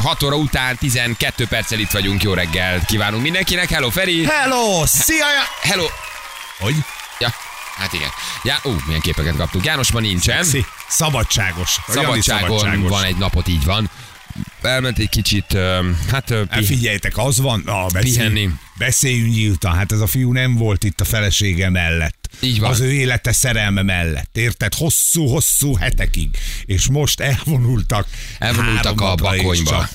6 óra után 12 perccel itt vagyunk. Jó reggelt kívánunk mindenkinek. Hello, Feri! Hello! Szia! Hello! Hogy? Ja, hát igen. Ja, ú, milyen képeket kaptunk. János ma nincsen. Szi. Szabadságos. A Szabadságon szabadságos. van egy napot, így van. Elment egy kicsit, hát... Hát pi- figyeljetek, az van, na, beszélj, Pihenni. beszéljünk nyíltan, hát ez a fiú nem volt itt a felesége mellett. Így van. Az ő élete szerelme mellett, érted? Hosszú-hosszú hetekig. És most elvonultak. elvonultak a bakonyba.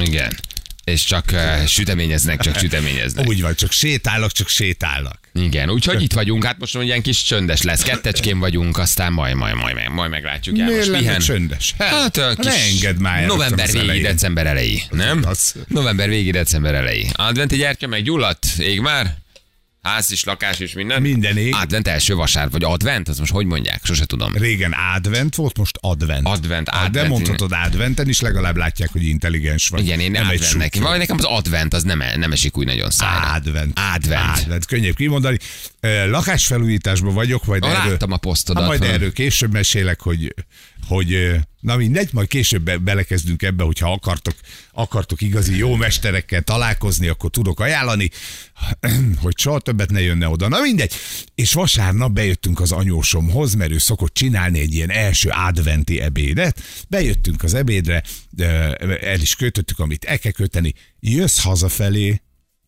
Igen. És csak uh, süteményeznek, csak süteményeznek. Úgy van, csak sétálnak, csak sétálnak. Igen, úgyhogy itt vagyunk, hát most ilyen kis csöndes lesz. Kettecskén vagyunk, aztán majd, majd, majd, majd, majd meglátjuk. Miért lenne pihen. csöndes? Hát a kis ne engedd már el november végi, elején. december elejé, nem? Az- November végi, december elejé. Adventi gyertya meggyulladt? Ég már? Ház is, lakás is, minden? Minden ég. Advent első vasár, vagy advent, az most hogy mondják? Sose tudom. Régen advent volt, most advent. Advent, advent. De mondhatod adventen is, legalább látják, hogy intelligens vagy. Igen, én nem adventnek. Vagy nekem az advent, az nem, nem esik úgy nagyon szájra. Advent. Advent. Advent. Könnyebb kimondani. Lakásfelújításban vagyok, vagy Ah, erről... láttam a posztodat. Hát majd erről később mesélek, hogy, hogy na mindegy, majd később be- belekezdünk ebbe, hogyha akartok, akartok igazi jó mesterekkel találkozni, akkor tudok ajánlani, hogy soha többet ne jönne oda. Na mindegy. És vasárnap bejöttünk az anyósomhoz, mert ő szokott csinálni egy ilyen első adventi ebédet. Bejöttünk az ebédre, el is kötöttük, amit el kell köteni. Jössz hazafelé,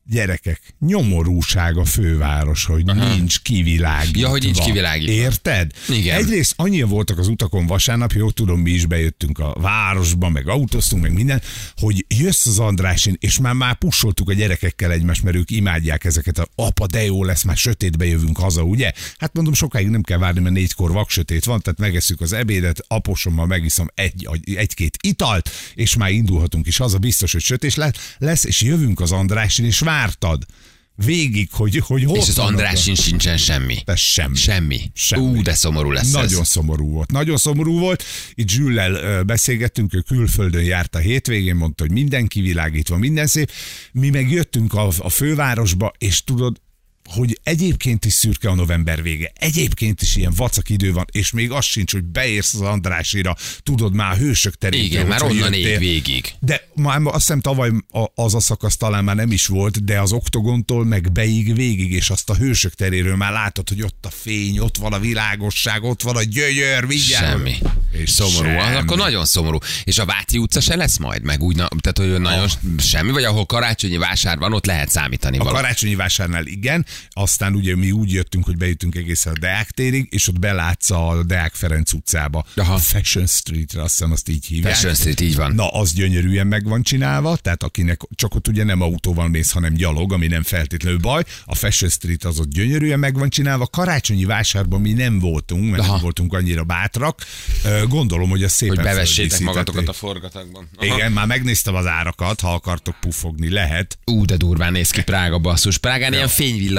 Gyerekek, nyomorúság a főváros, hogy Aha. nincs kivilágítva. Ja, hogy nincs kivilágítva. Érted? Igen. Egyrészt annyian voltak az utakon vasárnap, jó tudom, mi is bejöttünk a városba, meg autóztunk, meg minden, hogy jössz az Andrásin, és már már pusoltuk a gyerekekkel egymást, mert ők imádják ezeket a apa, de jó lesz, már sötétbe jövünk haza, ugye? Hát mondom, sokáig nem kell várni, mert négykor vaksötét van, tehát megesszük az ebédet, aposommal megiszom egy, egy-két italt, és már indulhatunk is haza, biztos, hogy sötét lesz, lesz és jövünk az Andrásin, és vártad végig, hogy, hogy hol És az vannak a- Andrásin sincsen semmi. de semmi. Semmi. Semmi. Ú, de szomorú lesz Nagyon ez. szomorú volt. Nagyon szomorú volt. Itt Zsüllel beszélgettünk, ő külföldön járt a hétvégén, mondta, hogy minden kivilágítva, minden szép. Mi meg jöttünk a, a fővárosba, és tudod, hogy egyébként is szürke a november vége, egyébként is ilyen vacak idő van, és még az sincs, hogy beérsz az Andrásira, tudod már a hősök terén. Igen, már onnan ég végig. De már azt hiszem tavaly az a szakasz talán már nem is volt, de az oktogontól meg beig végig, és azt a hősök teréről már látod, hogy ott a fény, ott van a világosság, ott van a gyönyör, mindjárt. Semmi. És szomorú. Az semmi. akkor nagyon szomorú. És a Váci utca se lesz majd? Meg úgy, na, tehát hogy nagyon semmi, vagy ahol karácsonyi vásár van, ott lehet számítani A valami. karácsonyi vásárnál igen, aztán ugye mi úgy jöttünk, hogy bejutunk egészen a Deák térig, és ott belátsz a Deák Ferenc utcába, Aha. a Fashion Streetre, azt hiszem azt így hívják. Fashion Street, így van. Na, az gyönyörűen meg van csinálva, tehát akinek csak ott ugye nem autóval mész, hanem gyalog, ami nem feltétlenül baj. A Fashion Street az ott gyönyörűen meg van csinálva. Karácsonyi vásárban mi nem voltunk, mert Aha. nem voltunk annyira bátrak. Gondolom, hogy az szépen Hogy bevessétek magatokat a forgatagban. Aha. Igen, már megnéztem az árakat, ha akartok pufogni, lehet. Ú, de durván néz ki Prága basszus. Prágán ilyen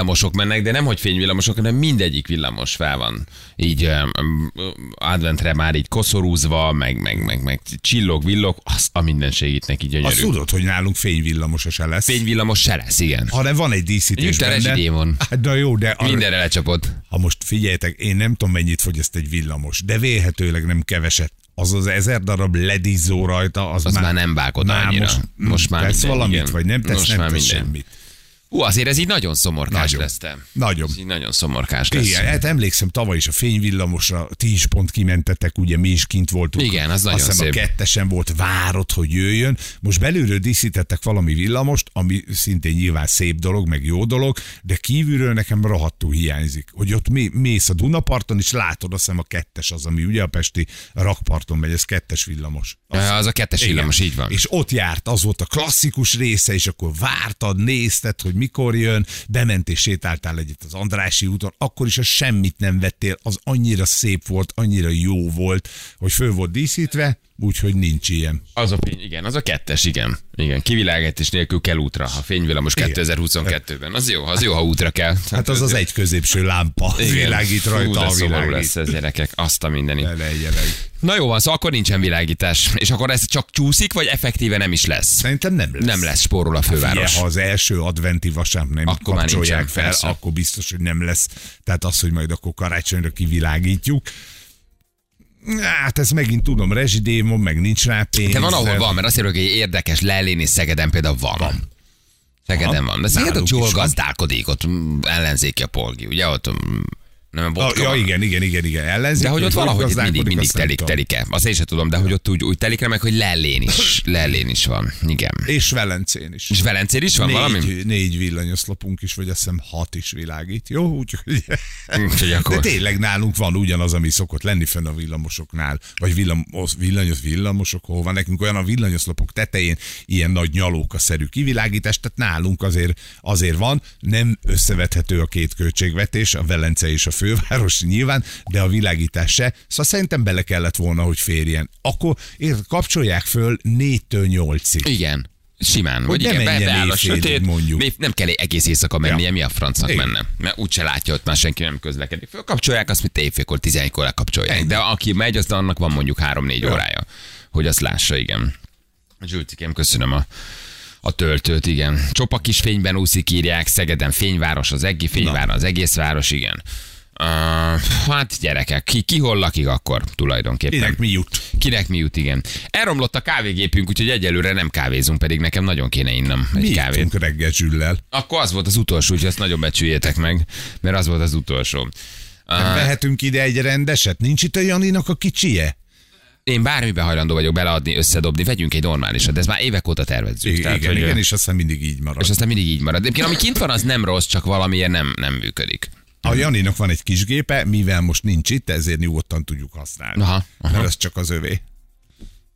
fényvillamosok mennek, de nem hogy fényvillamosok, hanem mindegyik villamos fel van. Így um, adventre már így koszorúzva, meg, meg, meg, meg csillog, villog, azt a mindenség itt neki Azt gyönyörű. tudod, hogy nálunk fényvillamos se lesz. Fényvillamos se lesz, igen. hanem van egy díszítés a benne. rezsidémon. Hát, na jó, de arra- Mindenre lecsapott. ha most figyeljetek, én nem tudom mennyit fogyaszt egy villamos, de vélhetőleg nem keveset. Az az ezer darab ledízzó rajta, az, Az már nem vágod már annyira. Most, Most már tesz minden, valamit, igen. vagy nem tesz, Most nem már tesz minden. semmit. Ú, azért ez így nagyon szomorkás Nagyon. lesz te. Nagyon. Ez így nagyon szomorkás lesz. Igen, hát emlékszem, tavaly is a fényvillamosra ti is pont kimentetek, ugye mi is kint voltunk. Igen, az nagyon Azt szép. a kettesen volt, várod, hogy jöjjön. Most belülről díszítettek valami villamost, ami szintén nyilván szép dolog, meg jó dolog, de kívülről nekem rohadtul hiányzik. Hogy ott mé- mész a Dunaparton, és látod, azt hiszem a kettes az, ami ugye a Pesti rakparton megy, ez kettes villamos. Az, Az a kettes igen. villamos, így van. És ott járt, az volt a klasszikus része, és akkor vártad, nézted, hogy mikor jön, bement és sétáltál egyet az Andrási úton, akkor is a semmit nem vettél, az annyira szép volt, annyira jó volt, hogy föl volt díszítve, úgyhogy nincs ilyen. Az a fény, igen, az a kettes, igen. Igen, kivilágítés nélkül kell útra. Ha fényvillamos Igen. 2022-ben, az jó, az jó, ha útra kell. Hát az az egy középső lámpa, Igen. világít Fú, rajta de a világít. lesz ez, gyerekek, azt a mindeni. Ne. Na jó van, szóval akkor nincsen világítás. És akkor ez csak csúszik, vagy effektíve nem is lesz? Szerintem nem lesz. Nem lesz spórol a főváros. Figyelj, ha az első adventi vasárnap nem Akkor már kapcsolják nincsen, fel, persze. akkor biztos, hogy nem lesz. Tehát az, hogy majd akkor karácsonyra kivilágítjuk. Hát ez megint tudom, rezsidémon, meg nincs rá pénz. De van, ahol van, mert azt mondjuk, hogy érdekes lellén és Szegeden például van. van. Szegeden Aha. van. De Szeged ott jól gazdálkodik, ott ellenzéki a polgi, ugye ott mm, nem vodka ja, igen, igen, igen, igen. Ellenzik, De hogy ott valahogy itt mindig, mindig telik, telik. telik-e. Azt én sem tudom, de hogy ott úgy, úgy telik meg, hogy lellén is, lellén is van. Igen. És Velencén is. És Velencén is van négy, valami? négy villanyoszlopunk is, vagy azt hiszem hat is világít. Jó, úgyhogy... De akkor... tényleg nálunk van ugyanaz, ami szokott lenni fenn a villamosoknál, vagy villamos, villanyos, villamosok, hol van nekünk olyan a villanyoszlopok tetején ilyen nagy nyalókaszerű kivilágítás, tehát nálunk azért, azért van, nem összevethető a két költségvetés, a Velence és a főváros nyilván, de a világítás se, szóval szerintem bele kellett volna, hogy férjen. Akkor érted, kapcsolják föl 4-től 8-ig. Igen. Simán, vagy ne igen, be, beáll a sötét, mondjuk. nem kell egész éjszaka mennie, Ja. mi a francnak Igen. menne? Mert úgyse látja, ott már senki nem közlekedik. Fölkapcsolják, azt mint éjfélkor, 11-kor lekapcsolják. Ennyi. De aki megy, az annak van mondjuk 3-4 Ja. órája, hogy azt lássa, igen. Zsülcikém, köszönöm a, a töltőt, igen. Csopa kis fényben úszik, írják, Szegeden fényváros, az eggi fényváros, az egész város, igen. Uh, hát gyerekek, ki, ki hol lakik akkor tulajdonképpen? Kinek mi jut? Kinek mi jut, igen. Elromlott a kávégépünk, úgyhogy egyelőre nem kávézunk, pedig nekem nagyon kéne innom egy Mi kávét. reggel Zsüllel? Akkor az volt az utolsó, úgyhogy ezt nagyon becsüljétek meg, mert az volt az utolsó. Uh, vehetünk ide egy rendeset? Nincs itt a Janinak a kicsie? én bármibe hajlandó vagyok beleadni, összedobni, vegyünk egy normálisat, de ez már évek óta tervezzük. Igen, Tehát, igen, hogy, igen, és aztán mindig így marad. és aztán mindig így marad. Egyébként ami kint van, az nem rossz, csak valamiért nem, nem működik. A Janinak van egy kis gépe, mivel most nincs itt, ezért nyugodtan tudjuk használni. Aha, aha. Mert ez csak az övé.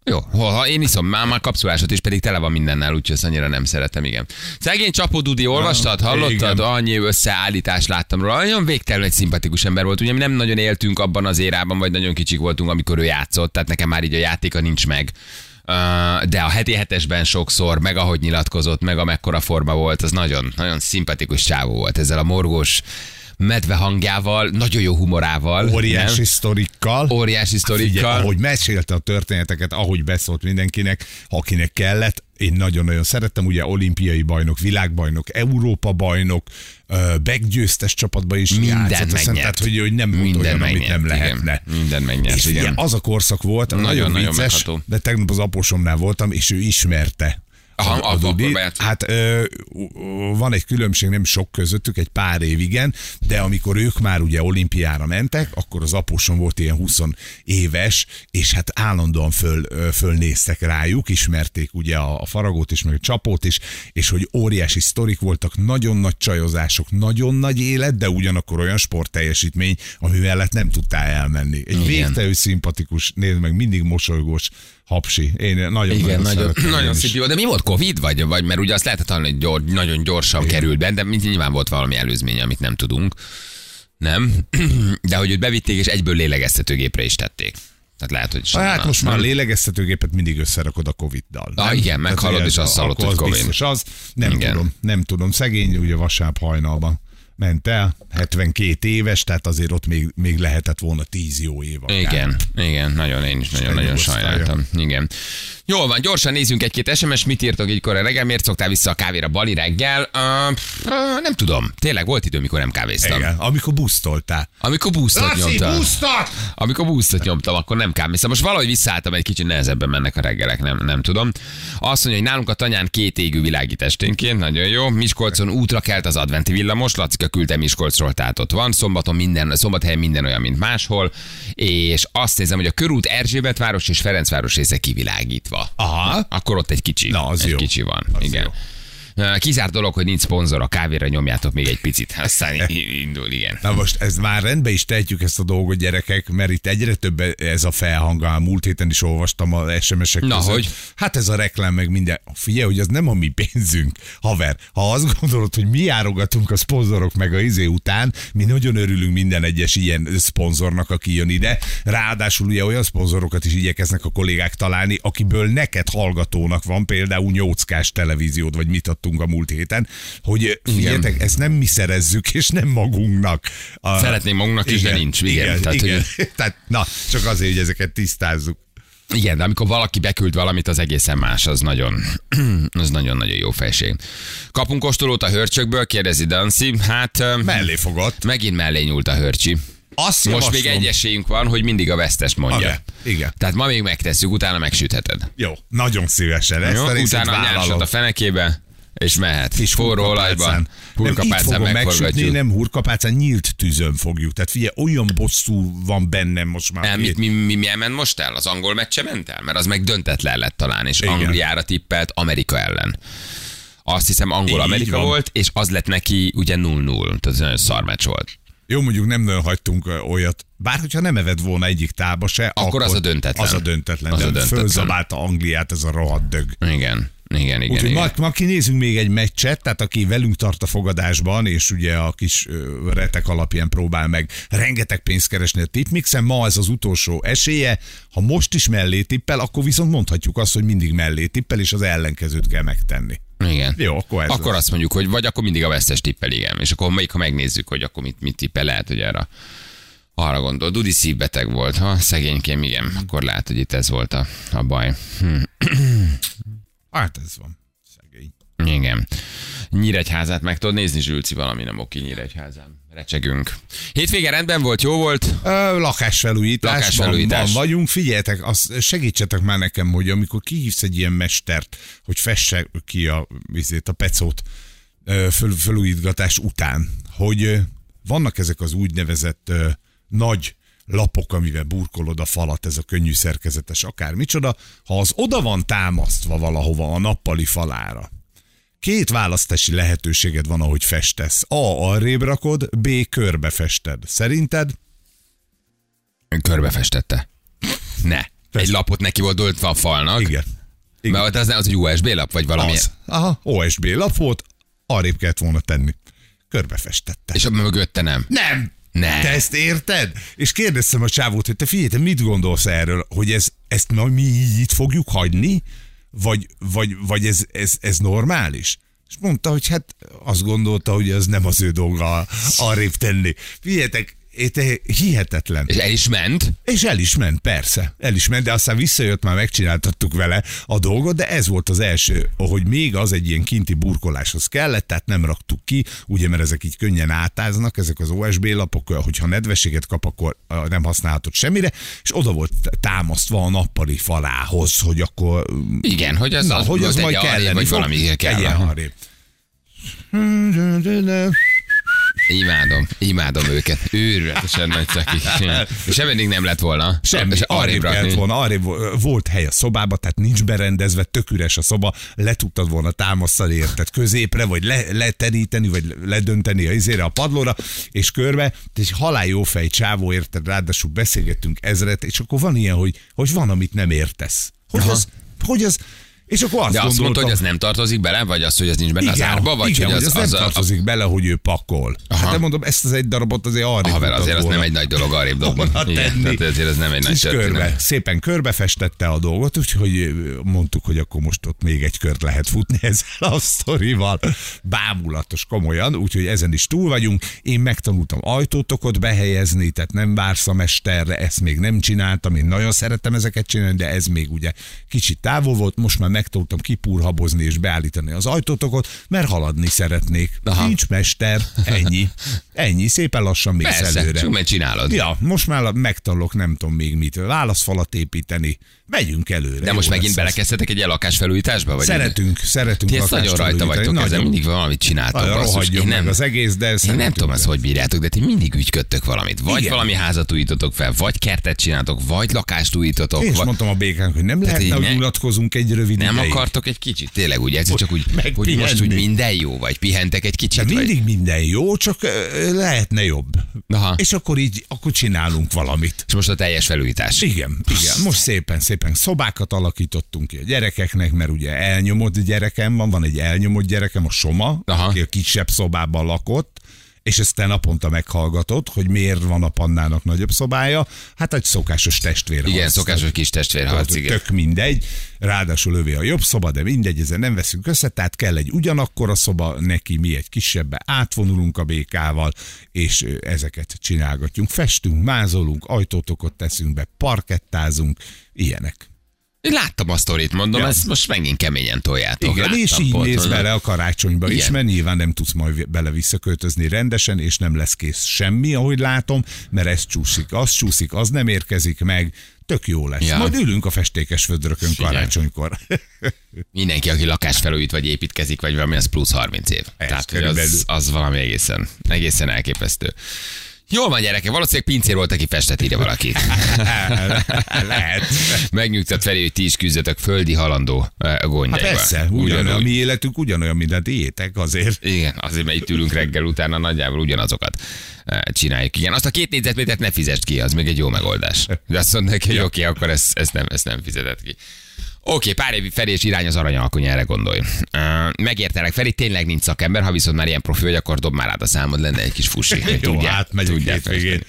Jó, ha, én iszom már, már kapszulásot is, pedig tele van mindennel, úgyhogy ezt annyira nem szeretem, igen. Szegény Csapó Dudi, olvastad, hallottad? igen. Annyi összeállítást láttam róla. Nagyon végtelenül egy szimpatikus ember volt. Ugye mi nem nagyon éltünk abban az érában, vagy nagyon kicsik voltunk, amikor ő játszott, tehát nekem már így a játéka nincs meg. De a heti hetesben sokszor, meg ahogy nyilatkozott, meg amekkora forma volt, az nagyon, nagyon szimpatikus csávó volt ezzel a morgós medve hangjával, nagyon jó humorával. Óriási nem? sztorikkal. Óriási sztorikkal. Figyelj, ahogy mesélte a történeteket, ahogy beszólt mindenkinek, akinek kellett, én nagyon-nagyon szerettem, ugye olimpiai bajnok, világbajnok, Európa bajnok, meggyőztes csapatban is Mindent játszott. Megnyert. Tehát, hogy, hogy nem volt Minden olyan, amit megnyert, nem igen. lehetne. Minden megnyert, és igen. igen. az a korszak volt, nagyon, Nagyon- nagyon nagyon vicces, megható. de tegnap az aposomnál voltam, és ő ismerte. Aha, a- a bejátszott. Hát ö, van egy különbség, nem sok közöttük, egy pár év igen, de amikor ők már ugye olimpiára mentek, akkor az apusom volt ilyen 20 éves, és hát állandóan föl, fölnéztek rájuk, ismerték ugye a, a faragót is, meg a csapót is, és hogy óriási sztorik voltak, nagyon nagy csajozások, nagyon nagy élet, de ugyanakkor olyan sportteljesítmény, ami mellett nem tudtál elmenni. Egy végtelenül szimpatikus, nézd meg, mindig mosolygós hapsi. Én nagyon, Igen, nagyon, nagyon is. szép. De mi volt Covid? Vagy, vagy mert ugye azt lehetett hallani, hogy gyor, nagyon gyorsan Igen. került be, de nyilván volt valami előzménye, amit nem tudunk. Nem? De hogy őt bevitték, és egyből lélegeztetőgépre is tették. Tehát lehet, hogy Hát sajnál. most már lélegeztetőgépet mindig összerakod a Covid-dal. Ah, igen, hogy és azt a- hallod, hogy az Covid. Biztos az, nem Igen. tudom, nem tudom. Szegény ugye vasárnap hajnalban ment el, 72 éves, tehát azért ott még, még lehetett volna 10 jó év. akár. Igen, igen, nagyon, én is nagyon-nagyon sajnáltam. Igen. Jól van, gyorsan nézzünk egy-két SMS, mit írtok így korai reggel, miért szoktál vissza a kávéra Bali reggel? Uh, uh, nem tudom, tényleg volt idő, mikor nem kávéztam. Igen, amikor busztoltál. Amikor Laci, nyomtam. busztot! Amikor boostot nyomtam, akkor nem kávéztam. Most valahogy visszaálltam, egy kicsit nehezebben mennek a reggelek, nem, nem tudom. Azt mondja, hogy nálunk a tanyán két égő világít esténként, nagyon jó. Miskolcon útra kelt az adventi villamos, Lacika küldte Miskolcról, tehát ott van. Szombaton minden, szombathelyen minden olyan, mint máshol. És azt nézem, hogy a körút Erzsébetváros és Ferencváros része kivilágítva. Aha. Akkor ott egy kicsi. Na, az egy jó. kicsi van. Az Igen. jó. Kizárt dolog, hogy nincs szponzor, a kávéra nyomjátok még egy picit. Aztán indul, igen. Na most ez már rendbe is tehetjük ezt a dolgot, gyerekek, mert itt egyre több ez a felhang. A múlt héten is olvastam a SMS-ek Na, között. hogy? Hát ez a reklám meg minden. Figyelj, hogy az nem a mi pénzünk, haver. Ha azt gondolod, hogy mi járogatunk a szponzorok meg a izé után, mi nagyon örülünk minden egyes ilyen szponzornak, aki jön ide. Ráadásul ugye olyan szponzorokat is igyekeznek a kollégák találni, akiből neked hallgatónak van például nyóckás televíziót, vagy mit adtunk a múlt héten, hogy figyeljetek, ezt nem mi szerezzük, és nem magunknak. A, Szeretném magunknak is, de nincs, igen. Igen, Tehát, igen. hogy- Tehát, na, csak azért, hogy ezeket tisztázzuk. Igen, de amikor valaki beküld valamit, az egészen más, az nagyon, az nagyon-nagyon jó fejség. Kapunk kóstolót a hörcsökből, kérdezi Danci. Hát Mellé fogott. megint mellé nyúlt a hörcsi. Azt Most még javaslom. egy esélyünk van, hogy mindig a vesztest mondja. Igen, igen. Tehát ma még megtesszük, utána megsütheted. Jó, nagyon szívesen. Ezt Jó? a Utána vállalom. a fenekébe, és mehet. Kis forró olajban, Nem hurkapácán fogom megsütni, nem hurkapácán, nyílt tűzön fogjuk. Tehát figyelj, olyan bosszú van bennem most már. Nem, mit, mi, mi, mi ment most el? Az angol meccse ment el? Mert az meg döntetlen lett talán, és Igen. Angliára tippelt Amerika ellen. Azt hiszem angol-amerika volt, és az lett neki ugye 0-0. Tehát ez nagyon szar meccs volt. Jó, mondjuk nem nagyon hagytunk olyat. Bár hogyha nem eved volna egyik tába se, Akkor az a döntetlen. Az a döntetlen. Az a döntetlen. Fölzabálta Angliát ez a rohadt dög. Igen, igen, igen. Úgyhogy ma, ma kinézünk még egy meccset, tehát aki velünk tart a fogadásban, és ugye a kis retek alapján próbál meg rengeteg pénzt keresni a tipmixen, ma ez az utolsó esélye. Ha most is mellé tippel, akkor viszont mondhatjuk azt, hogy mindig mellé tippel, és az ellenkezőt kell megtenni. Igen. Jó, akkor ez Akkor lesz. azt mondjuk, hogy vagy akkor mindig a vesztes tippel, igen. És akkor melyik, ha megnézzük, hogy akkor mit, mit tippel, lehet, hogy arra arra gondol. Dudi szívbeteg volt, ha szegénykém, igen. Akkor lehet, hogy itt ez volt a, a baj. Hm. Hát ez van. Szegény. Igen. Nyíregyházát meg tudod nézni, Zsülci, valami nem oké Nyíregyházán. Recsegünk. Hétvége rendben volt, jó volt? Ö, lakásfelújítás. Lakásfelújítás. Van, vagyunk. Figyeljetek, azt segítsetek már nekem, hogy amikor kihívsz egy ilyen mestert, hogy fesse ki a, vizét, a pecót föl, felújítgatás után, hogy vannak ezek az úgynevezett ö, nagy lapok, amivel burkolod a falat, ez a könnyű szerkezetes akármicsoda, ha az oda van támasztva valahova a nappali falára, Két választási lehetőséged van, ahogy festesz. A. Arrébb rakod, B. Körbe fested. Szerinted? Körbefestette. Ne. Egy lapot neki volt döltve a falnak. Igen. Igen. Mert az, az egy USB lap, vagy valami. Az. Aha, OSB lap volt, arrébb kellett volna tenni. Körbefestette. És a mögötte nem. Nem! Ne. Te ezt érted? És kérdeztem a csávót, hogy te figyelj, te mit gondolsz erről, hogy ez, ezt ma mi így itt fogjuk hagyni? Vagy, vagy, vagy ez, ez, ez normális? És mondta, hogy hát azt gondolta, hogy ez nem az ő dolga arrébb tenni. Figyeljetek, te hihetetlen. És el is ment. És el is ment, persze. El is ment, de aztán visszajött, már megcsináltattuk vele a dolgot, de ez volt az első, hogy még az egy ilyen kinti burkoláshoz kellett, tehát nem raktuk ki, ugye, mert ezek így könnyen átáznak, ezek az OSB lapok, hogyha nedvességet kap, akkor nem használhatod semmire, és oda volt támasztva a nappali falához, hogy akkor Igen, hogy az, Na, az hogy az tegye majd kelleni Vagy valami kell. Tegyen arrébb. Imádom, imádom őket. Őrületesen nagy cakik. És eddig nem lett volna. Semmi, És arrébb kellett volna, arrébb vo- volt hely a szobába, tehát nincs berendezve, tök üres a szoba, le tudtad volna támasztani érted középre, vagy le, leteríteni, vagy ledönteni a izére a padlóra, és körbe, egy halál jó fej csávó érted, ráadásul beszélgettünk ezret, és akkor van ilyen, hogy, hogy van, amit nem értesz. Hogy Aha. az, hogy az, és akkor azt De azt mondta, hogy ez nem tartozik bele, vagy az, hogy ez nincs benne az árba, vagy igen, hogy az, ez az, nem a, tartozik bele, hogy ő pakol. Aha. Hát nem mondom, ezt az egy darabot azért arra haver, azért az nem egy nagy dolog arrébb Igen, tenni. tehát ezért ez nem egy nagy És körbe, szépen körbefestette a dolgot, úgyhogy mondtuk, hogy akkor most ott még egy kört lehet futni ezzel a sztorival. Bámulatos komolyan, úgyhogy ezen is túl vagyunk. Én megtanultam ajtótokot behelyezni, tehát nem vársz a mesterre, ezt még nem csináltam, én nagyon szeretem ezeket csinálni, de ez még ugye kicsit távol volt, most már megtanultam kipurhabozni és beállítani az ajtótokot, mert haladni szeretnék. Aha. Nincs mester, ennyi. Ennyi, szépen lassan mész Persze, előre. csak majd csinálod. Ja, most már megtanulok nem tudom még mit, válaszfalat építeni, megyünk előre. De most megint belekezdhetek egy lakás felújításba? Vagy Szeretünk, szeretünk Ti ezt nagyon rajta vagytok, ezzel mindig valamit csináltok. Rohadjon meg nem, az egész, de én nem tudom ezt, hogy bírjátok, de ti mindig ügyködtök valamit. Vagy Igen. valami házat újítotok fel, vagy kertet csináltok, vagy lakást újítotok. Én is mondtam a békánk, hogy nem lehetne, hogy unatkozunk egy rövid Nem Nem ideig. akartok egy kicsit, tényleg úgy egyszer csak úgy, Meg hogy most pihenni. úgy minden jó, vagy pihentek egy kicsit, De vagy... mindig minden jó, csak lehetne jobb. Aha. És akkor így, akkor csinálunk valamit. És most a teljes felújítás. Igen, igen. Most szépen, szépen szobákat alakítottunk ki a gyerekeknek, mert ugye elnyomott gyerekem van, van egy elnyomott gyerekem, a Soma, Aha. aki a kisebb szobában lakott, és ezt te naponta meghallgatod, hogy miért van a pannának nagyobb szobája. Hát egy szokásos testvérharc. Igen, szokásos kis igen. Tök mindegy. Ráadásul övé a jobb szoba, de mindegy, ezen nem veszünk össze, tehát kell egy ugyanakkor a szoba, neki mi egy kisebbe, átvonulunk a békával, és ezeket csinálgatjunk. Festünk, mázolunk, ajtótokot teszünk be, parkettázunk, ilyenek. Láttam a sztorit, mondom, Ja. ezt most megint keményen toljátok. Igen, láttam és így pont, néz bele a karácsonyba is, Igen. mert nyilván nem tudsz majd bele visszaköltözni rendesen, és nem lesz kész semmi, ahogy látom, mert ez csúszik, az csúszik, az nem érkezik meg, tök jó lesz. Ja. Majd ülünk a festékes vödrökön Figyelj. karácsonykor. Mindenki, aki lakás felújít, vagy építkezik, vagy valami, az plusz 30 év. Ez Tehát az, az valami egészen, egészen elképesztő. Jól van, gyerekek, valószínűleg pincér volt, aki festet írja valaki. Lehet. Megnyugtat felé, hogy ti is küzdötök földi halandó eh, Hát gondjaival. persze, ugyanolyan, a Ugyanúgy. mi életünk ugyanolyan, mint a diétek azért. Igen, azért, mert itt ülünk reggel utána, nagyjából ugyanazokat eh, csináljuk. Igen, azt a két négyzetmétert ne fizest ki, az még egy jó megoldás. De azt mondták, hogy oké, okay, akkor ezt, ezt, nem, ezt nem fizetett ki. Oké, pár évi felé és irány az aranyalkony, erre gondolj. Uh, megértenek Feri, tényleg nincs szakember, ha viszont már ilyen profi vagy, akkor dob már át a számod, lenne egy kis fusi. Jó, átmegyünk hétvégén. festeni.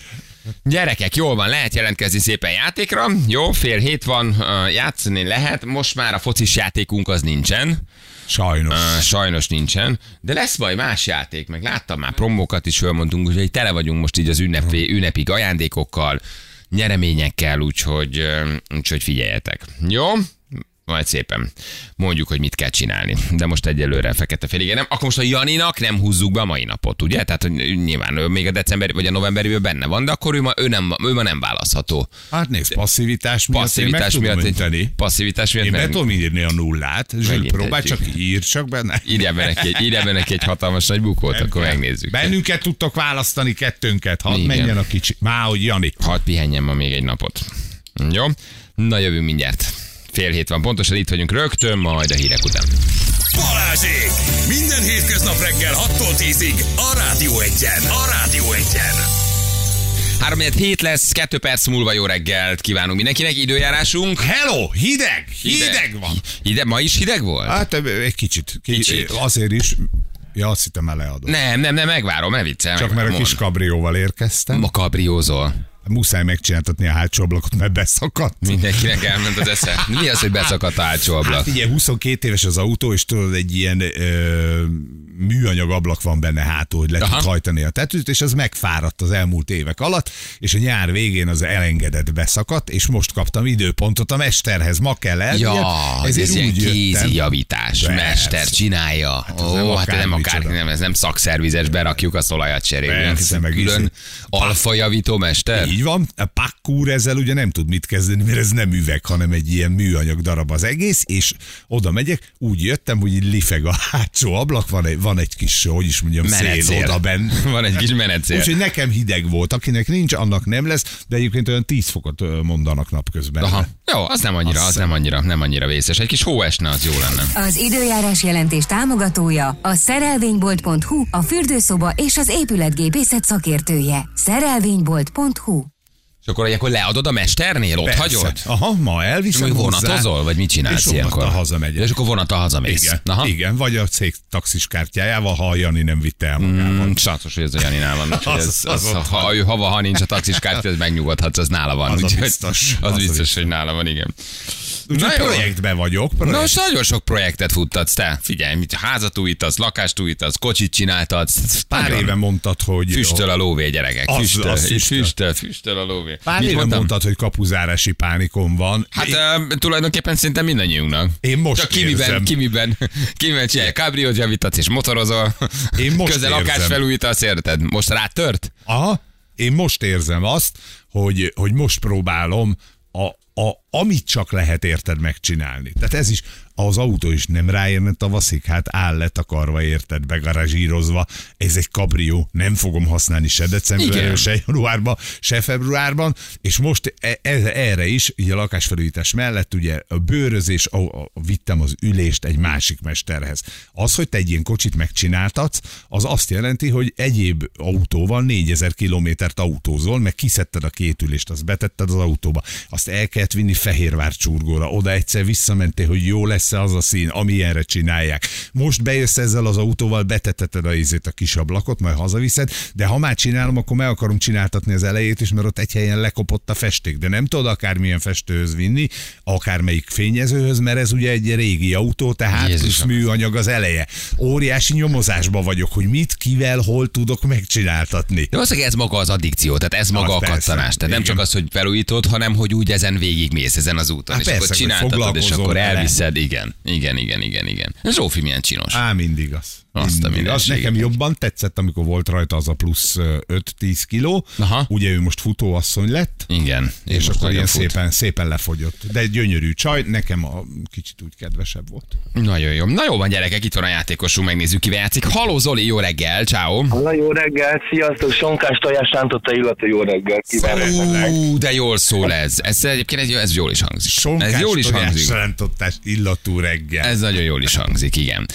Gyerekek, jól van, lehet jelentkezni szépen játékra. Jó, fél hét van, játszani lehet. Most már a focis játékunk az nincsen. Sajnos. Uh, sajnos nincsen, de lesz majd más játék, meg láttam már promókat is fölmondtunk, úgyhogy tele vagyunk most így az ünnepi, ünnepig ajándékokkal, nyereményekkel, úgyhogy, úgyhogy figyeljetek. Jó? Majd szépen mondjuk, hogy mit kell csinálni. De most egyelőre fekete félig. Nem, akkor most a Janinak nem húzzuk be a mai napot, ugye? Tehát hogy nyilván ő még a decemberi vagy a novemberi benne van, de akkor ő ma, ő nem, ő ma nem választható. Hát nézd, passzivitás miatt Passzivitás én meg miatt, tudom önteni. passzivitás miatt Én be nem- tudom írni a nullát. Zsül, egy- csak, ír csak benne. Írjál be neki, egy- írjál be neki egy hatalmas nagy bukót, akkor megnézzük. Bennünket tudtok választani kettőnket, hadd menjen a kicsi. Már, hogy Jani. Hadd pihenjen ma még egy napot. Jó? Na jövünk mindjárt. Fél hét van pontosan, itt vagyunk rögtön, majd a hírek után. Balázsék! Minden hétköznap reggel 6-tól 10-ig a Rádió Egyen. A Rádió Egyen. 3 hét lesz, 2 perc múlva jó reggelt kívánunk mindenkinek, időjárásunk. Hello, hideg, hideg, van. Hideg, ma is hideg volt? Hát egy kicsit. Kicsit. Azért is. Ja, azt hittem már leadom. Nem, nem, nem, megvárom, ne viccel. Csak mert a megvárom. kis kabrióval érkeztem. Ma kabriózol. Muszáj megcsináltatni a hátsó ablakot, mert beszakadt. Mindenkinek elment az esze. Mi az, hogy beszakadt a hátsó ablak? Hát ugye 22 éves az autó, és tudod, egy ilyen ö, műanyag ablak van benne hátul, hogy le Aha. tud hajtani a tetőt, és az megfáradt az elmúlt évek alatt, és a nyár végén az elengedett beszakadt, és most kaptam időpontot a mesterhez. Ma kell el. Ja, ez ilyen kézi javítás, Persze. mester csinálja. nem Ó, hát akár nem akár, nem, ez nem szakszervizes, berakjuk a olajat cserélünk. Persze, meg külön izé. alfa javító mester. Így van, a pakkúr ezzel ugye nem tud mit kezdeni, mert ez nem üveg, hanem egy ilyen műanyag darab az egész, és oda megyek, úgy jöttem, hogy így lifeg a hátsó ablak, van egy, van egy kis, hogy is mondjam, szél Menetszél. oda benn. Van egy kis menetszél. Úgyhogy nekem hideg volt, akinek nincs, annak nem lesz, de egyébként olyan 10 fokot mondanak napközben. Aha. Jó, az nem annyira, az nem annyira, nem annyira vészes. Egy kis hó esne, az jó lenne. Az időjárás jelentés támogatója a szerelvénybolt.hu, a fürdőszoba és az épületgépészet szakértője. Szerelvénybolt.hu És akkor akkor leadod a mesternél, ott Persze. hagyod? Aha, ma És elviszem hozzá, vonatozol, vagy mit csinálsz és ilyenkor? hazamegyek. És akkor vonattal hazamész. Igen, Aha. igen, vagy a cég taxis kártyájával, ha a Jani nem vitte el magával. Mm, hogy ez a Janinál van. Az- ez, az az, ha, ő, hava, ha nincs a taxis kártya, ez megnyugodhatsz, az nála van. Az Úgyhogy biztos. Az, Az biztos, biztos. hogy nála van, igen. Úgyhogy projektben vagyok. Projekt. Na most nagyon sok projektet futtatsz te. Figyelj, mit házat újítasz, lakást újítasz, kocsit csináltatsz. Pár éve mondtad, hogy... Füstöl a lóvé, gyerekek. Az- Füstöl, az füstöl. füstöl, füstöl a lóvé. Pár éve mondtam? mondtad, hogy kapuzárási pánikom van. Hát Én- uh, tulajdonképpen szinte mindannyiunknak. Én most Csak ki miben, érzem. ki miben, ki miben csinálja, kábriót javítatsz és motorozol. Én most Közel lakás érzem. felújítasz, érted? Most rátört? Aha, én most érzem azt, hogy, hogy most próbálom a a, amit csak lehet érted megcsinálni. Tehát ez is, az autó is nem ráérne tavaszig, hát áll letakarva érted, begarazsírozva. Ez egy kabrió, nem fogom használni se decemberben, se januárban, se februárban, és most e- e- erre is, így a lakásfelújítás mellett ugye a bőrözés, a, a, vittem az ülést egy másik mesterhez. Az, hogy te egy ilyen kocsit megcsináltatsz, az azt jelenti, hogy egyéb autóval 4000 kilométert autózol, meg kiszedted a két ülést, azt betetted az autóba, azt el kellett vinni Fehérvár csurgóra, oda egyszer visszamentél, hogy jó lesz-e az a szín, amilyenre csinálják. Most bejössz ezzel az autóval, beteteted a ízét a kis ablakot, majd hazaviszed, de ha már csinálom, akkor meg akarom csináltatni az elejét is, mert ott egy helyen lekopott a festék, de nem tudod akármilyen festőhöz vinni, akármelyik fényezőhöz, mert ez ugye egy régi autó, tehát Jézusom. plusz műanyag az eleje. Óriási nyomozásban vagyok, hogy mit, kivel, hol tudok megcsináltatni. De valószínűleg ez maga az addikció, tehát ez maga Az a persze. kattanás. Tehát nem Igen. csak az, hogy felújítod, hanem hogy úgy ezen végigmész ezen az úton. Hát és akkor persze, hogy csináltatod, és akkor vele. elviszed. Igen, igen, igen, igen, igen. Zsófi milyen csinos. Á, mindig az. Azt a. Az nekem jobban tetszett, amikor volt rajta az a plusz ö, 5-10 kiló. Aha. Ugye ő most futóasszony lett, Igen. és akkor ilyen fut. szépen, szépen lefogyott. De egy gyönyörű csaj, nekem a kicsit úgy kedvesebb volt. Nagyon jó. Na jó van, gyerekek, itt van a játékosunk, megnézzük, kivel játszik. Haló Zoli, jó reggel, ciao. Na jó reggel, sziasztok, sonkás tojás rántotta illatú jó reggel kívánok. De jól szól ez. Ez egyébként ez, ez jól is hangzik. Sonkás ez jól is hangzik. rántottás illatú reggel. Ez nagyon jól is hangzik, igen.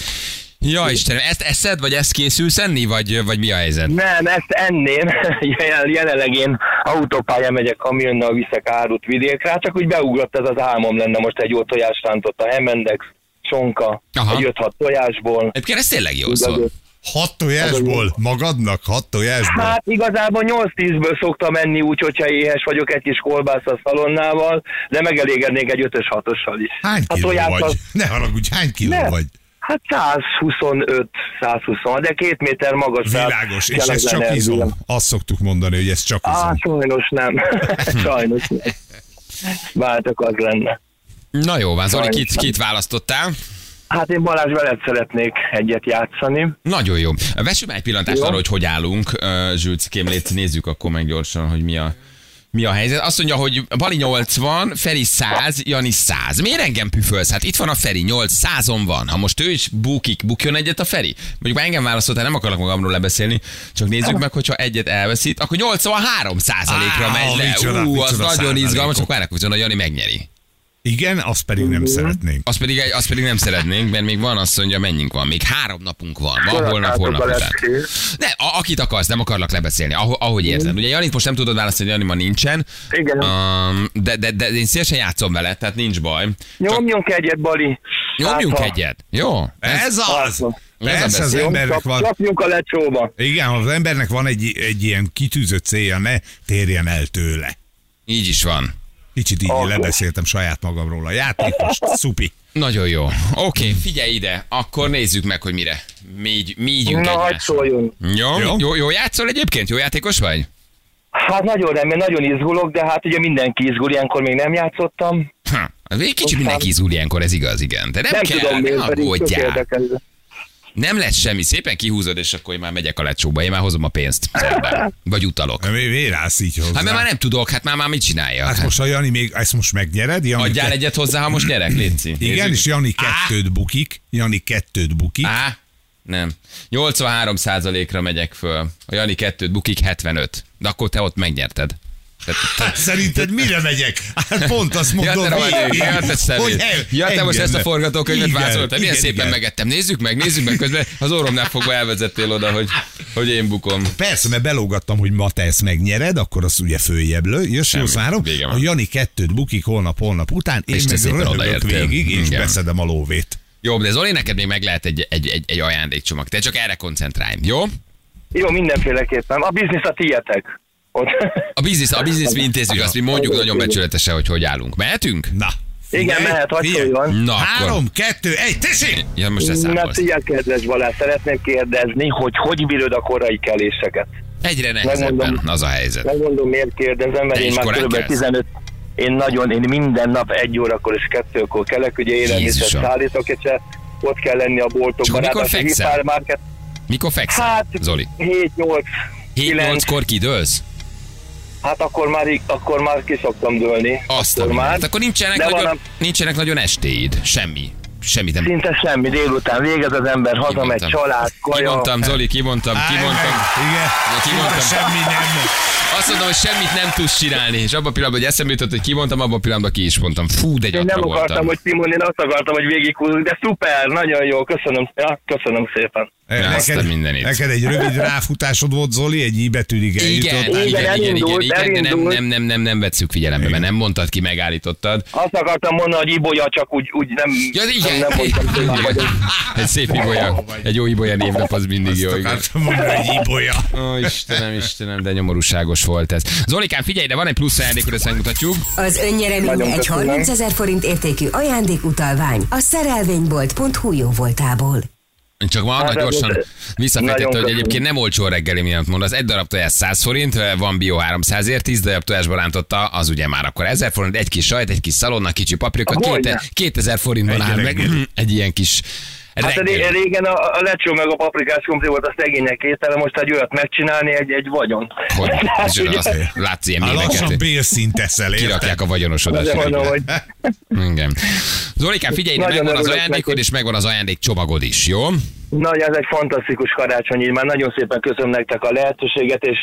Ja, Istenem, ezt eszed, vagy ezt készülsz enni, vagy, vagy mi a helyzet? Nem, ezt enném. Jelen- Jelenleg én autópályán megyek kamionnal, viszek árut vidékre, csak úgy beugrott ez az álmom lenne most egy jó tojás rántott a Hemendex, sonka, Aha. egy 5-6 tojásból. Egyébként ez tényleg jól szól. Hat tojásból? Magadnak? Hat tojásból? Hát igazából 8-10-ből szoktam enni úgy, hogyha éhes vagyok egy kis kolbász a szalonnával, de megelégednék egy 5-ös 6-ossal is. Hány A kiló tojás vagy? az- Ne haragudj, hány kiló Nem. vagy? Hát 125-120, de két méter magas. Világos, és ez csak energia. izom. Azt szoktuk mondani, hogy ez csak Á, izom. sajnos nem. sajnos nem. Váltak az lenne. Na jó, van, Zoli, Sajnos kit, kit választottál? Hát én Balázs veled szeretnék egyet játszani. Nagyon jó. Vessük már egy pillantást Jó. arra, hogy hogy állunk. Uh, Zsülc, kémlét, nézzük akkor meg gyorsan, hogy mi a, mi a helyzet. Azt mondja, hogy Bali 80, Feri 100, Jani 100. Miért engem püfölsz? Hát itt van a Feri, 8, 100 van. Ha most ő is bukik, bukjon egyet a Feri? Mondjuk már engem válaszoltál, nem akarok magamról lebeszélni, csak nézzük meg, hogyha egyet elveszít, akkor 83 százalékra megy le. micsoda, Ú, az micsoda nagyon izgalmas, csak várnak, hogy a Jani megnyeri. Igen, azt pedig nem szeretnénk. Azt pedig, azt pedig nem szeretnénk, mert még van, azt mondja, mennyünk van. Még három napunk van. Van holnap, holnap után. Ne, a, akit akarsz, nem akarlak lebeszélni, ahogy, ahogy érzed. Ugye Janit most nem tudod válaszolni, Jani ma nincsen. Igen. Um, de, de, de, én szívesen játszom vele, tehát nincs baj. Csak Nyomjunk egyet, Bali. nyomjunk Hát, egyet. Jó? Ez az! Hát, Persze, az beszél. embernek van, csapjunk a lecsóba. igen, ha az embernek van egy, egy ilyen kitűzött célja, ne térjen el tőle. Így is van. Kicsit így Akkor. lebeszéltem saját magamról. A játékos, szupi. Nagyon jó. Oké, figyelj ide, akkor nézzük meg, hogy mire. Mígy, mígyünk Na, egymásra. Jó? Jó. Jó, jó játszol egyébként? Jó játékos vagy? Hát nagyon remélem, nagyon izgulok, de hát ugye mindenki izgul, ilyenkor még nem játszottam. Ha, egy kicsit mindenki izgul ilyenkor, ez igaz, igen. De nem, Nem kell, tudom ne aggódjál. Nem lesz semmi, szépen kihúzod, és akkor én már megyek a lecsóba, én már hozom a pénzt. Szerdán. Vagy utalok. Mi, miért állsz így hozzá? Hát mert már nem tudok, hát már, már mit csináljak? Hát Hát most a Jani még, ezt most megnyered? Jani Adjál ke- egyet hozzá, ha most nyerek, Léci. Igen, és Jani kettőt bukik. Jani kettőt bukik. Á, nem. 83 ra megyek föl. A Jani kettőt bukik 75. De akkor te ott megnyerted. Hát szerinted mire megyek? Hát pont azt mondom, Ja, te rohadt, ja, te szemét. el- ja, te most ezt a forgatókönyvet vázoltad. Milyen igen, szépen igen. megettem. Nézzük meg, nézzük meg. Közben az orromnál fogva elvezettél oda, hogy, hogy én bukom. Persze, mert belógattam, hogy ma te ezt megnyered, akkor az ugye följebb lő. Jössz. Vége van. A Jani kettőt bukik holnap, holnap után, én És te meg röhögök végig, és Igen. beszedem a lóvét. Jó, de Zoli, neked még meg lehet egy, egy, egy, egy ajándékcsomag. Te csak erre koncentrálj, jó? Jó, mindenféleképpen. A biznisz a tietek. Ott. A biznisz, a biznisz mi intézzük, azt mi mondjuk nagyon becsületesen, hogy hogy állunk. Mehetünk? Na. Igen, figyelj, mehet, hogy figyelj. szóljon. Na, akkor. Három, kettő, egy, tessék! Ja, most ezt Na, szia, kedves Balázs, szeretném kérdezni, hogy hogy bírod a korai keléseket? Egyre nehezebben Megmondom. az a helyzet. Megmondom, miért kérdezem, mert Te én már kb. kelsz? 15 én nagyon, én minden nap egy órakor és kettőkor kelek, ugye élelmiszer szállítok, és ott kell lenni a boltokban. Csak mikor fekszel? Mikor fekszel, Hát, Zoli? 7-8, 9, 7-8-kor kidőlsz? Hát akkor már, akkor már ki szoktam dőlni. Azt akkor már. hát akkor nincsenek, De nagyon, a- nincsenek nagyon estéid. Semmi. Semmit nem. Szinte semmi, délután végez az ember, hazamegy, család, kaja. Kimondtam, Zoli, kimondtam, kimondtam. Igen. Kimondtam. Semmi nem. Azt mondom, hogy semmit nem tudsz csinálni. És abban a pillanatban, hogy eszembe jutott, hogy kimondtam, abban a pillanatban ki is mondtam. Fú, de Én gyatra nem akartam, voltam. hogy kimondni, én azt akartam, hogy végighúzni, de szuper, nagyon jó, köszönöm, ja, köszönöm szépen. Azt a mindenit. neked egy rövid ráfutásod volt, Zoli, egy i betűig Igen, igen, eljutottál. igen, igen, igen, elindult, igen, de nem, elindult. nem, nem, nem, nem vettük figyelembe, mert nem mondtad ki, megállítottad. Azt akartam mondani, hogy Ibolya, csak úgy, úgy nem, Ja, igen. nem, mondtam, nem vagyok. Egy szép ibolya, egy jó ibolya névnap az mindig jó. Azt igen. akartam mondani, hogy ibolya. Ó, Istenem, Istenem, de nyomorúságos volt ez. Zolikán, figyelj, de van egy plusz ajándékot, ezt megmutatjuk. Az önnyereménye Nagyon egy köszönöm. 30 ezer forint értékű ajándékutalvány a szerelvénybolt.hu jó voltából. Csak ma Hát, hát, gyorsan ez- visszafejtette, hogy egyébként nem olcsó reggeli, mindent mondasz. Egy darab tojás 100 forint, van bio 300 ért, 10 darab tojásba rántotta, az ugye már akkor 1000 forint, egy kis sajt, egy kis szalonna, kicsi paprika, két, 2000 forintban Egy áll meg. egy ilyen kis Hát reggeli. ré- régen a, a lecsó meg a paprikás krumpli volt a szegények étele, most egy olyat megcsinálni, egy, egy vagyon. Hogy, Hát ugye- azt, látsz ilyen A lassan mémeket, teszel, érted? kirakják a vagyonosodat. Mondom, hogy Igen. Zolikán, figyelj, Nagyon megvan az ajándékod, neki. és megvan az ajándék csomagod is, jó? nagy, ez egy fantasztikus karácsony, így már nagyon szépen köszönöm nektek a lehetőséget, és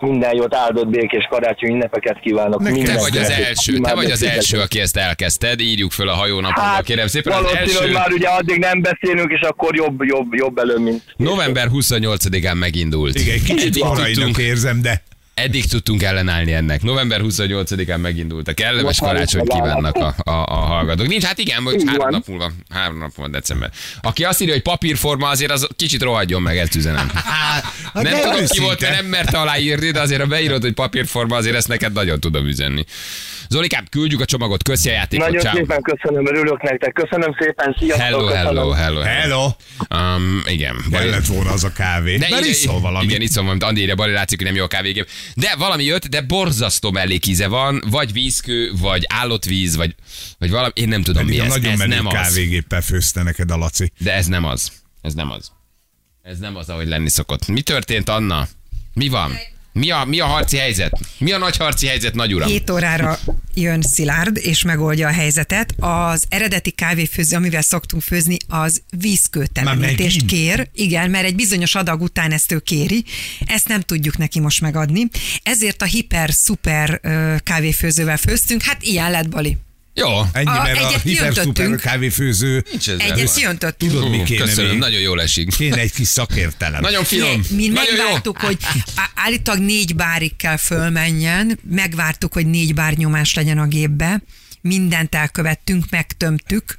minden jót, áldott békés karácsony ünnepeket kívánok. Nekem Te vagy az első, te vagy az első, aki ezt elkezdted, írjuk föl a hajónapodba, Hát, kérem szépen. Az első már ugye addig nem beszélünk, és akkor jobb, jobb, jobb elő, mint... november 28-án megindult. Igen, kicsit tudtunk, érzem, de eddig tudtunk ellenállni ennek. November 28-án megindult. A kellemes karácsonyt kívánnak a, a, a hallgatók. Nincs, hát igen, hogy három nap múlva, három nap múlva december. Aki azt írja, hogy papírforma, azért az kicsit rohadjon meg, ezt üzenem. hát Nem de tudom, ki volt, mert nem merte aláírni, de azért ha beírod, hogy papírforma, azért ezt neked nagyon tudom üzenni. Zolikám, küldjük a csomagot, köszi a játékot, Nagyon ciao. szépen köszönöm, örülök nektek. Köszönöm szépen, sziasztok! Hello, hello, hello, hello. Hello! Um, igen. Kellett volna az a kávé. De ide- iszol valamit. Igen, iszom valamit. Andi írja, Bali látszik, hogy nem jó a kávégép. De valami jött, de borzasztó mellékíze van, vagy vízkő, vagy állatvíz, vagy, vagy valami, én nem tudom Pedig mi ez. nagyon Ez nem az. kávégéppel főzte neked a Laci. De ez nem az. Ez nem az. Ez nem az, ahogy lenni szokott. Mi történt, Anna? Mi van? Mi a, mi a harci helyzet? Mi a nagy harci helyzet, nagy uram? 7 órára jön Szilárd, és megoldja a helyzetet. Az eredeti kávéfőző, amivel szoktunk főzni, az vízkőtelenítést kér. Igen, mert egy bizonyos adag után ezt ő kéri. Ezt nem tudjuk neki most megadni. Ezért a hiper-szuper kávéfőzővel főztünk. Hát ilyen lett, Bali. Jó. Ennyi, A- mert a kiöntöttünk. kávéfőző Nincs ezzel Egyet kiöntöttünk. Tudod, mi kéne Köszönöm, még? nagyon jól esik. kéne egy kis szakértelem. Nagyon finom. Mi, mi nagyon jó. megvártuk, hogy á- állítólag négy bárig kell fölmenjen, megvártuk, hogy négy bár nyomás legyen a gépbe, mindent elkövettünk, megtömtük,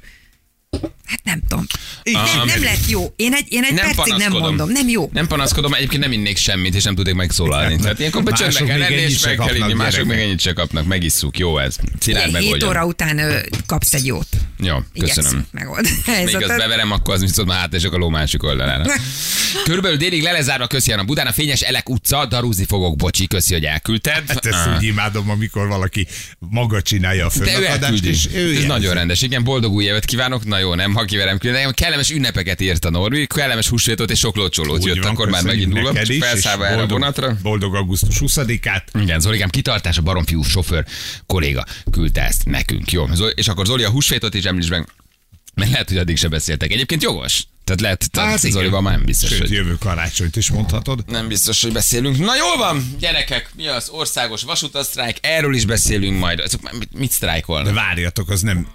Hát nem tudom. Nem, nem lett jó. Én egy, én egy Nem percig nem panaszkodom. mondom. Nem jó. Nem panaszkodom, egyébként nem innék semmit, és nem tudnék megszólalni. Tehát ilyenkor be csöndbe kell lenni, és se meg kell kapnak, inni, mások meg ennyit se kapnak, megisszuk. Jó ez. Szilárd 7 megoldja. óra után ö, kapsz egy jót. Jó, köszönöm. Megold Még azt beverem, akkor az viszont már átesek a ló másik oldalára. Körülbelül délig lelezárva köszi a Budán a Fényes Elek utca, darúzni fogok, bocsi, köszi, hogy elküldted. Hát ezt Ah. úgy imádom, amikor valaki maga csinálja a elküldi. és ő Ez jelzi. nagyon rendes. Igen, boldog új évet kívánok. Na jó, nem, ha kiverem külön. Kellemes ünnepeket írt a Norvi, kellemes húsvétot és sok locsolót jött, van, akkor már megindulok. és felszállva erre a boldog- vonatra. Boldog augusztus 20-át. Igen, Zolikám, kitartás a baromfiú sofőr kolléga küldte ezt nekünk. Jó, és akkor Zoli a húsvétot is említs meg, mert lehet, hogy addig se beszéltek. Egyébként jogos. Tehát lehet, Hát hát. Zolival már nem biztos, Sőt, hogy... jövő karácsonyt is mondhatod. Nem biztos, hogy beszélünk. Na jól van, gyerekek, mi az országos vasutasztrájk? Erről is beszélünk majd. Mit, mit De sztrájkolnak? várjatok, az nem...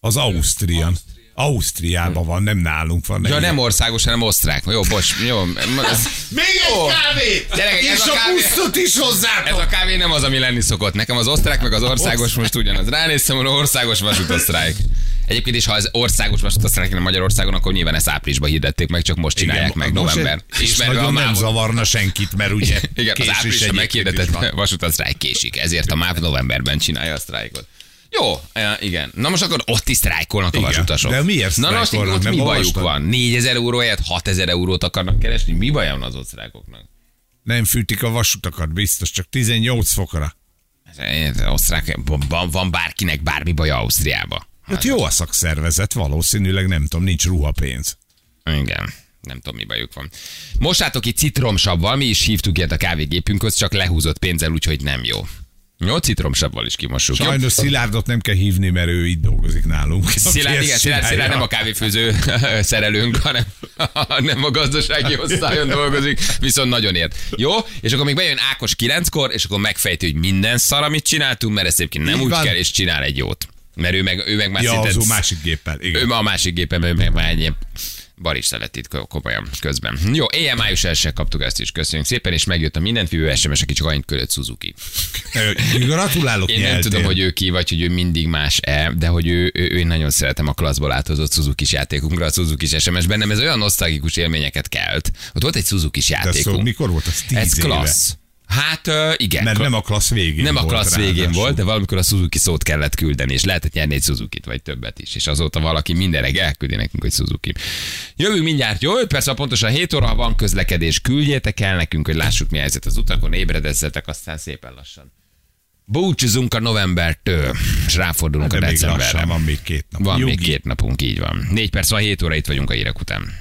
Az Ausztrian. Ausztriában van, nem nálunk van. Ja, nem országos, hanem osztrák. Jó, bocs, jó. Ez, Még Jó. egy kávé! Gyerekek, ez és a a kávé- pusztot is ez hozzátok! a kávé nem az, ami lenni szokott. Nekem az osztrák, meg az országos most ugyanaz. Ránéztem, hogy országos vasutasztrájk. Egyébként is, ha ez országos vasutasztrájk lenne Magyarországon, akkor nyilván ezt áprilisban hirdették meg, csak most csinálják meg most november. És Ismerve a nagyon nem MÁV zavarna senkit, mert ugye Igen, az késés áprilisban meghirdetett van. vasutasztrájk késik, ezért a MÁV novemberben csinálja a sztrájkot. Jó, eh, igen. Na most akkor ott is sztrájkolnak a vasutasok. de miért Na most ott mi bajuk van? 4000 euró helyett 6000 eurót akarnak keresni? Mi baja van az ott sztrájkoknak? Nem fűtik a vasutakat, biztos, csak 18 fokra. Osztrák, van, van bárkinek bármi baja Ausztriába. Hát jó a szakszervezet, valószínűleg nem tudom, nincs ruhapénz. Igen. Nem tudom, mi bajuk van. Mosátok ki citromsavval, mi is hívtuk ilyet a kávégépünkhöz, csak lehúzott pénzzel, úgyhogy nem jó. Jó, citromsavval is kimossuk. jó? Sajnos Szilárdot nem kell hívni, mert ő itt dolgozik nálunk. Szilárd, igen, Szilárd, Szilárd nem a kávéfőző szerelőnk, hanem nem a gazdasági osztályon dolgozik, viszont nagyon ért. Jó, és akkor még bejön Ákos kilenckor, és akkor megfejti, hogy minden szar, amit csináltunk, mert ezt egyébként nem Így úgy van. kell, és csinál egy jót. Mert ő meg, ő meg már Ja, szinte- azó másik géppel. Igen. ő ma a másik gépen, ő meg már egy ilyen barista lett itt komolyan közben. Jó, éjjel május 1 kaptuk ezt is, köszönjük szépen, és megjött a mindenfívő SMS, aki csak annyit költ Suzuki. Gratulálok, Én nem nyertél. tudom, hogy ő ki, vagy hogy ő mindig más-e, de hogy ő, ő, ő én nagyon szeretem a klasszból áthozott suzuki játékunkra, a suzuki SMS bennem ez olyan nosztalgikus élményeket kelt. Ott volt egy suzuki De szó, játékunk. mikor volt az? Tíz ez éve. klassz. Hát igen. Mert nem a klassz végén nem a volt klassz végén ráadásul. volt, de valamikor a Suzuki szót kellett küldeni, és lehetett nyerni egy Suzuki-t, vagy többet is. És azóta valaki minden reggel elküldi nekünk, hogy Suzuki. Jövünk mindjárt, jó? 5 perc, pontosan 7 óra, ha van közlekedés, küldjétek el nekünk, hogy lássuk mi a helyzet az utakon, ébredezzetek, aztán szépen lassan. Búcsúzunk a novembertől, és ráfordulunk De a decemberre. van még két nap. Van Nyugi. még két napunk, így van. 4 perc van, 7 óra itt vagyunk a hírek után.